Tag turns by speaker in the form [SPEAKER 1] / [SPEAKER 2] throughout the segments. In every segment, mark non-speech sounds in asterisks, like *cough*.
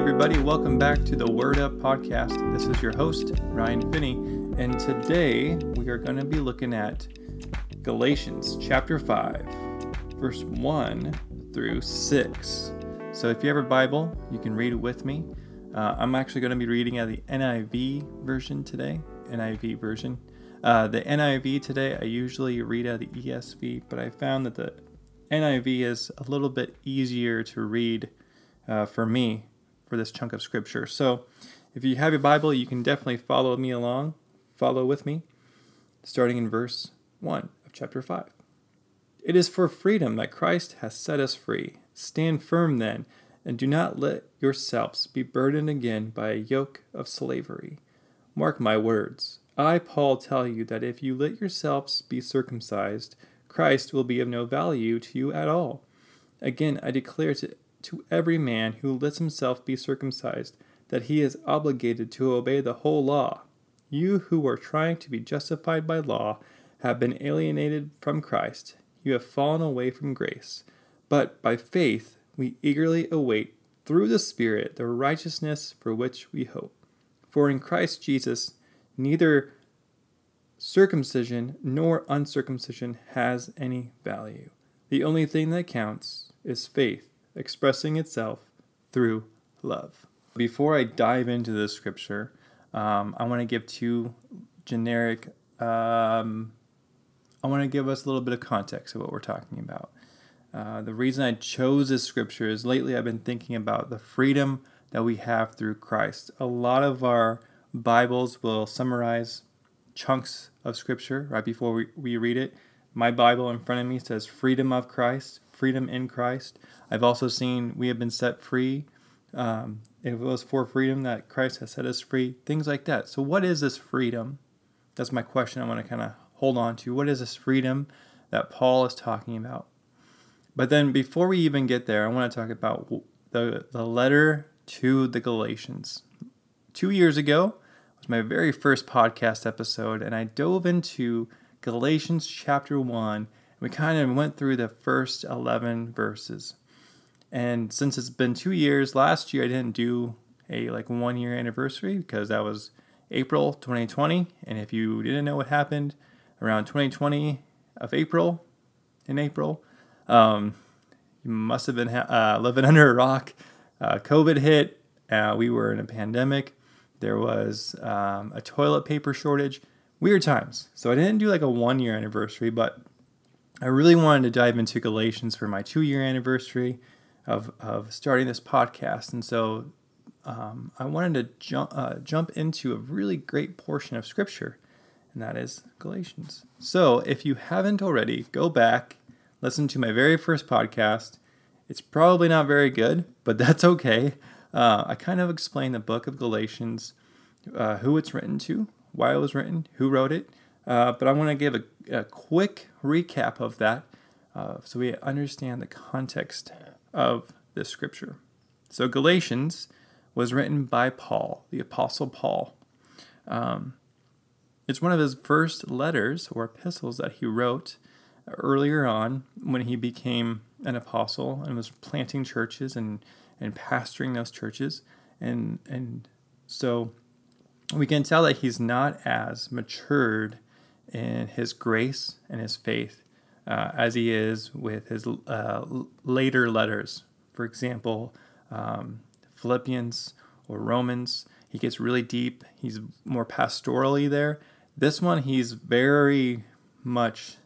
[SPEAKER 1] everybody. Welcome back to the Word Up podcast. This is your host, Ryan Finney, and today we are going to be looking at Galatians chapter 5, verse 1 through 6. So if you have a Bible, you can read it with me. Uh, I'm actually going to be reading out the NIV version today. NIV version. Uh, the NIV today, I usually read out the ESV, but I found that the NIV is a little bit easier to read uh, for me for this chunk of scripture. So if you have your Bible, you can definitely follow me along, follow with me, starting in verse 1 of chapter 5. It is for freedom that Christ has set us free. Stand firm then, and do not let yourselves be burdened again by a yoke of slavery. Mark my words. I, Paul, tell you that if you let yourselves be circumcised, Christ will be of no value to you at all. Again, I declare to, to every man who lets himself be circumcised that he is obligated to obey the whole law. You who are trying to be justified by law have been alienated from Christ. You have fallen away from grace. But by faith, we eagerly await through the Spirit the righteousness for which we hope. For in Christ Jesus, neither circumcision nor uncircumcision has any value. The only thing that counts is faith expressing itself through love. Before I dive into the scripture, um, I want to give two generic, um, I want to give us a little bit of context of what we're talking about. Uh, the reason I chose this scripture is lately I've been thinking about the freedom that we have through Christ. A lot of our Bibles will summarize chunks of scripture right before we, we read it. My Bible in front of me says freedom of Christ, freedom in Christ. I've also seen we have been set free. Um, it was for freedom that Christ has set us free, things like that. So, what is this freedom? That's my question I want to kind of hold on to. What is this freedom that Paul is talking about? But then, before we even get there, I want to talk about the, the letter to the Galatians. Two years ago was my very first podcast episode, and I dove into Galatians chapter 1. We kind of went through the first 11 verses. And since it's been two years, last year I didn't do a like one year anniversary because that was April 2020. And if you didn't know what happened around 2020 of April, in April, um, you must have been uh, living *laughs* under a rock. Uh, COVID hit. Uh, we were in a pandemic. There was um, a toilet paper shortage. Weird times. So I didn't do like a one year anniversary, but I really wanted to dive into Galatians for my two year anniversary of, of starting this podcast. And so um, I wanted to jump, uh, jump into a really great portion of Scripture, and that is Galatians. So if you haven't already, go back, listen to my very first podcast. It's probably not very good, but *laughs* that's okay. Uh, I kind of explain the book of Galatians, uh, who it's written to, why it was written, who wrote it. Uh, but I want to give a, a, quick recap of that uh, so we understand the context of this scripture. So, Galatians was written by Paul, the Apostle Paul. Um, it's one of his first letters or epistles that he wrote earlier on when he became an apostle and was planting churches and, and pastoring those churches. And, and so we can tell that he's not as matured in his grace and his faith uh, as he is with his uh, later letters. For example, um, Philippians or Romans, he gets really deep. He's more pastorally there. This one, he's very much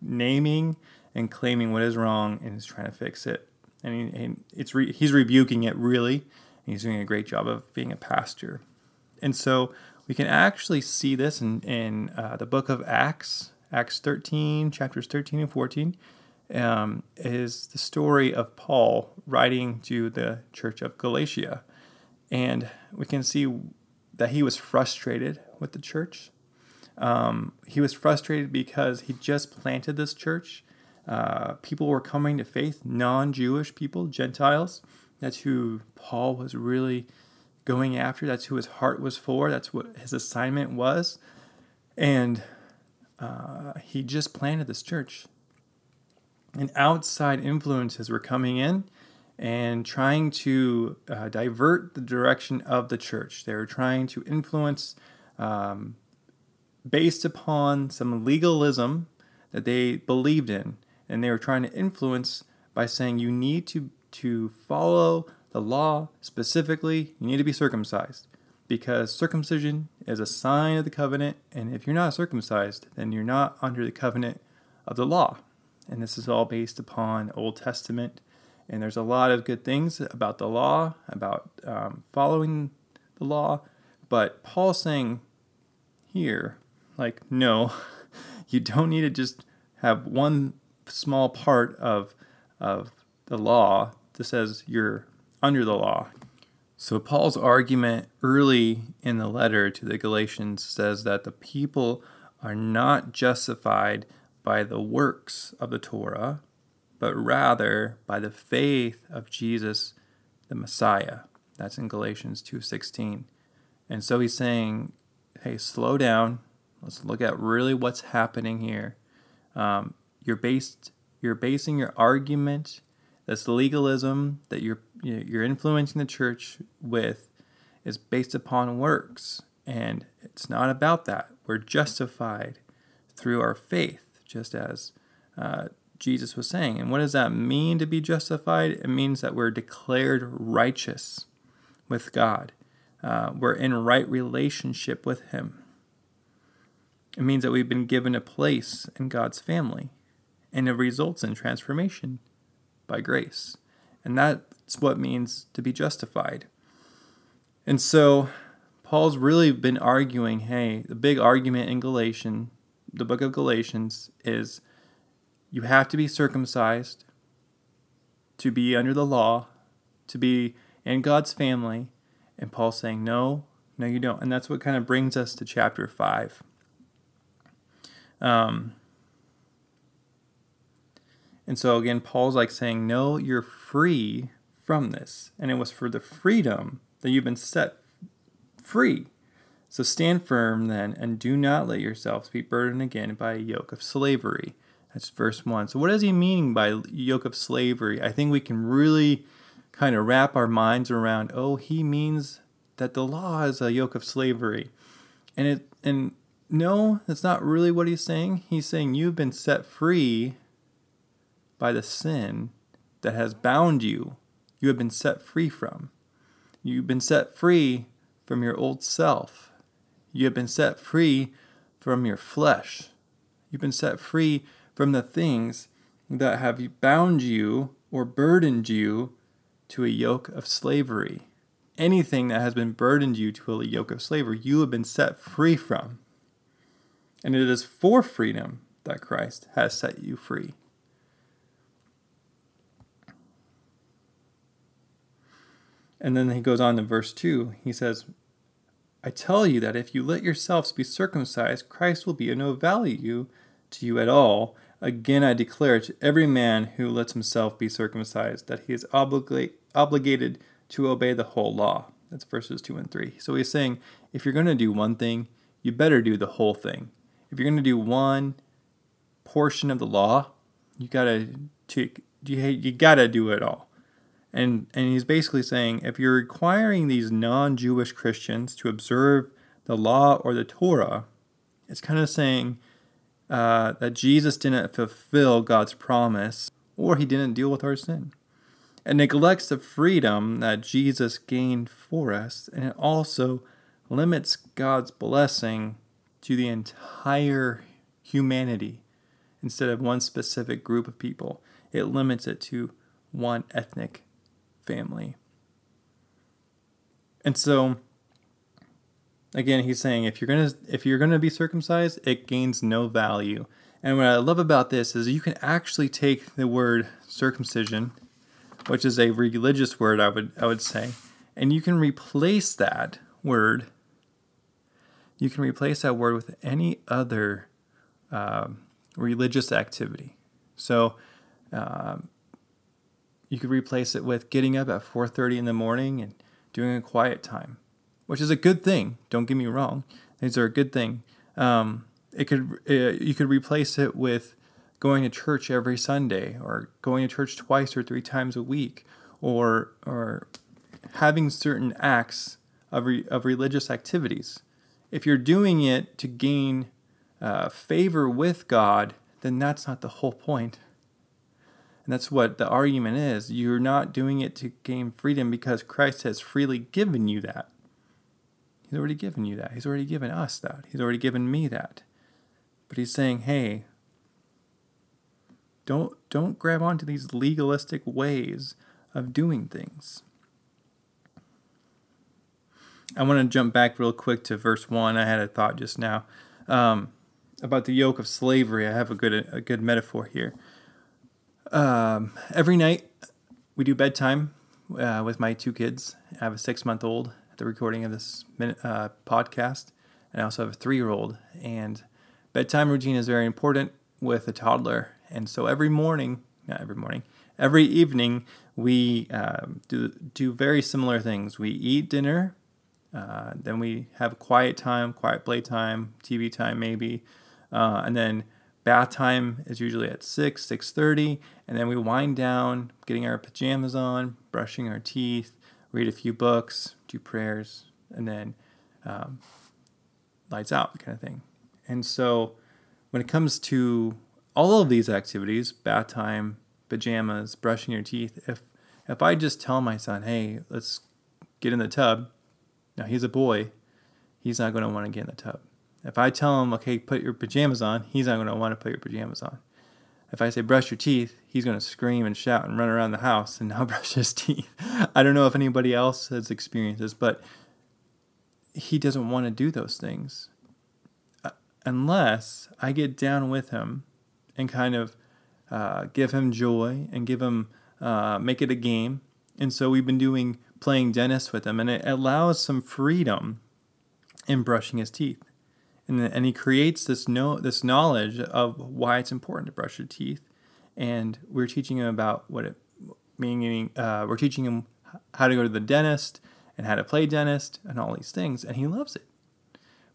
[SPEAKER 1] naming and claiming what is wrong and is trying to fix it. And, he, and it's re- he's rebuking it really. And he's doing a great job of being a pastor. And so we can actually see this in, in uh, the book of Acts, Acts 13, chapters 13 and 14, um, is the story of Paul writing to the church of Galatia. And we can see that he was frustrated with the church. Um, he was frustrated because he just planted this church. Uh, people were coming to faith, non Jewish people, Gentiles. That's who Paul was really going after. That's who his heart was for. That's what his assignment was. And uh, he just planted this church. And outside influences were coming in, and trying to uh, divert the direction of the church. They were trying to influence um, based upon some legalism that they believed in, and they were trying to influence by saying you need to to follow the law specifically. You need to be circumcised because circumcision is a sign of the covenant, and if you're not circumcised, then you're not under the covenant of the law. And this is all based upon Old Testament. And there's a lot of good things about the law, about um, following the law. But Paul's saying here, like, no, *laughs* you don't need to just have one small part of, of the law that says you're under the law. So, Paul's argument early in the letter to the Galatians says that the people are not justified by the works of the Torah, but rather by the faith of Jesus the Messiah. That's in Galatians 2:16. And so he's saying, "Hey, slow down. Let's look at really what's happening here. Um, you're based, you're basing your argument, this legalism that you're you're influencing the church with, is based upon works, and it's not about that. We're justified through our faith just as uh, Jesus was saying. And what does that mean to be justified? It means that we're declared righteous with God. Uh, we're in right relationship with Him. It means that we've been given a place in God's family, and it results in transformation by grace. And that's what means to be justified. And so Paul's really been arguing hey, the big argument in Galatians the book of Galatians is you have to be circumcised to be under the law, to be in God's family. And Paul's saying, no, no, you don't. And that's what kind of brings us to chapter 5. Um, and so again, Paul's like saying, no, you're free from this. And it was for the freedom that you've been set free. So stand firm then, and do not let yourselves be burdened again by a yoke of slavery. That's verse 1. So, what is he meaning by yoke of slavery? I think we can really kind of wrap our minds around oh, he means that the law is a yoke of slavery. And it and no, that's not really what he's saying. He's saying you've been set free by the sin that has bound you. You have been set free from. You've been set free from your old self. You have been set free from your flesh. You've been set free from the things that have bound you or burdened you to a yoke of slavery. Anything that has been burdened you to a yoke of slavery, you have been set free from. And it is for freedom that Christ has set you free. And then he goes on to verse 2. He says, I tell you that if you let yourselves be circumcised, Christ will be of no value to you at all. Again, I declare to every man who lets himself be circumcised that he is obligate, obligated to obey the whole law. That's verses 2 and 3. So he's saying if you're going to do one thing, you better do the whole thing. If you're going to do one portion of the law, you got to you, you got to do it all. And, and he's basically saying if you're requiring these non Jewish Christians to observe the law or the Torah, it's kind of saying uh, that Jesus didn't fulfill God's promise or he didn't deal with our sin. It neglects the freedom that Jesus gained for us, and it also limits God's blessing to the entire humanity instead of one specific group of people. It limits it to one ethnic family. And so again, he's saying if you're going to if you're going to be circumcised, it gains no value. And what I love about this is you can actually take the word circumcision, which is a religious word I would I would say, and you can replace that word you can replace that word with any other um, religious activity. So, um, you could replace it with getting up at 4:30 in the morning and doing a quiet time, which is a good thing. Don't get me wrong; these are a good thing. Um, it could uh, you could replace it with going to church every Sunday or going to church twice or three times a week, or or having certain acts of, re, of religious activities. If you're doing it to gain uh, favor with God, then that's not the whole point. That's what the argument is. You're not doing it to gain freedom because Christ has freely given you that. He's already given you that. He's already given us that. He's already given me that. But he's saying, hey, don't don't grab onto these legalistic ways of doing things. I want to jump back real quick to verse one. I had a thought just now um, about the yoke of slavery. I have a good a good metaphor here. Um, every night we do bedtime uh, with my two kids. I have a six month old at the recording of this minute, uh, podcast, and I also have a three year old. And bedtime routine is very important with a toddler. And so every morning, not every morning, every evening, we uh, do do very similar things. We eat dinner uh, then we have quiet time, quiet playtime, TV time maybe, uh, and then bath time is usually at six, six thirty, and then we wind down, getting our pajamas on, brushing our teeth, read a few books, do prayers, and then um, lights out kind of thing. And so, when it comes to all of these activities, bath time, pajamas, brushing your teeth, if if I just tell my son, "Hey, let's get in the tub," Now he's a boy. He's not going to want to get in the tub. If I tell him, okay, put your pajamas on, he's not going to want to put your pajamas on. If I say brush your teeth, he's going to scream and shout and run around the house and *laughs* not brush his teeth. I don't know if anybody else has experienced this, but he doesn't want to do those things uh, unless I get down with him and kind of uh, give him joy and give him uh, make it a game. And so we've been doing playing dentist with him, and it allows some freedom in brushing his teeth. And, and he creates this know this knowledge of why it's important to brush your teeth, and we're teaching him about what it meaning. Uh, we're teaching him how to go to the dentist and how to play dentist and all these things, and he loves it.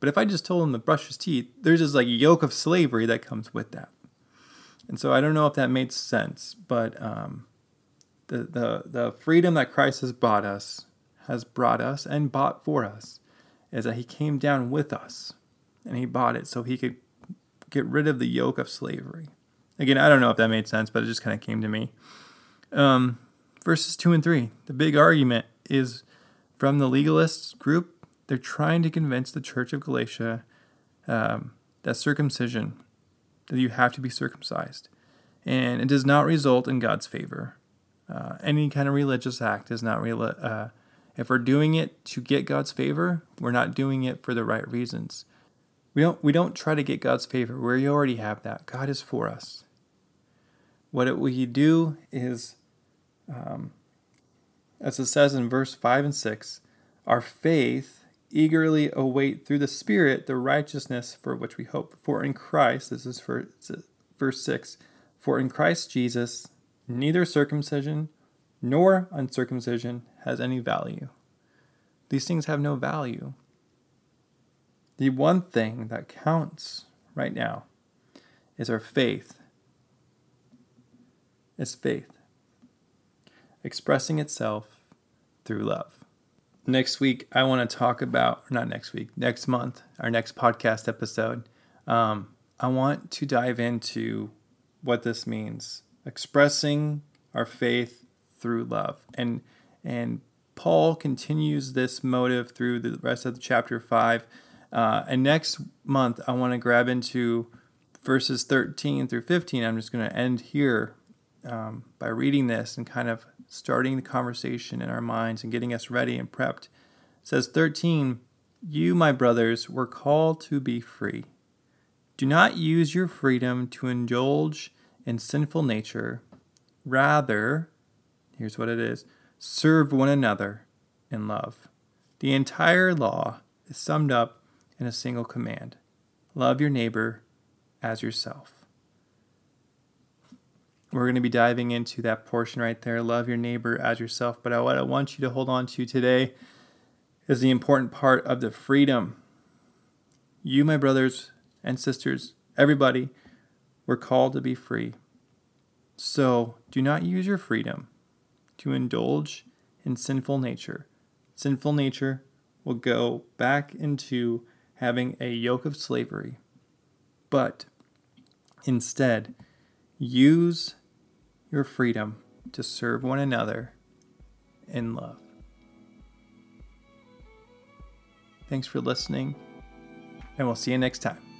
[SPEAKER 1] But if I just told him to brush his teeth, there's this like yoke of slavery that comes with that. And so I don't know if that made sense, but um, the, the, the freedom that Christ has bought us, has brought us and bought for us, is that he came down with us and he bought it so he could get rid of the yoke of slavery. Again, I don't know if that made sense, but it just kind of came to me. Um, verses 2 and 3. The big argument is from the legalists group. They're trying to convince the church of Galatia um, that circumcision, that you have to be circumcised, and it does not result in God's favor. Uh, any kind of religious act is not real. Uh, if we're doing it to get God's favor, we're not doing it for the right reasons. We don't we don't try to get God's favor. We already have that. God is for us. What we do is, um, as it says in verse five and six, our faith eagerly await through the Spirit the righteousness for which we hope. For in Christ, this is for verse six, for in Christ Jesus neither circumcision nor uncircumcision has any value. These things have no value. The one thing that counts right now is our faith. Is faith expressing itself through love. Next week, I want to talk about, not next week, next month, our next podcast episode. Um, I want to dive into what this means expressing our faith through love. And and Paul continues this motive through the rest of chapter five. Uh, and next month, I want to grab into verses 13 through 15. I'm just going to end here um, by reading this and kind of starting the conversation in our minds and getting us ready and prepped. It says 13, You, my brothers, were called to be free. Do not use your freedom to indulge in sinful nature. Rather, here's what it is serve one another in love. The entire law is summed up in a single command love your neighbor as yourself. We're going to be diving into that portion right there love your neighbor as yourself. But what I want you to hold on to today is the important part of the freedom. You, my brothers and sisters, everybody, we're called to be free. So do not use your freedom to indulge in sinful nature. Sinful nature will go back into having a yoke of slavery. But instead, use your freedom to serve one another in love. Thanks for listening, and we'll see you next time.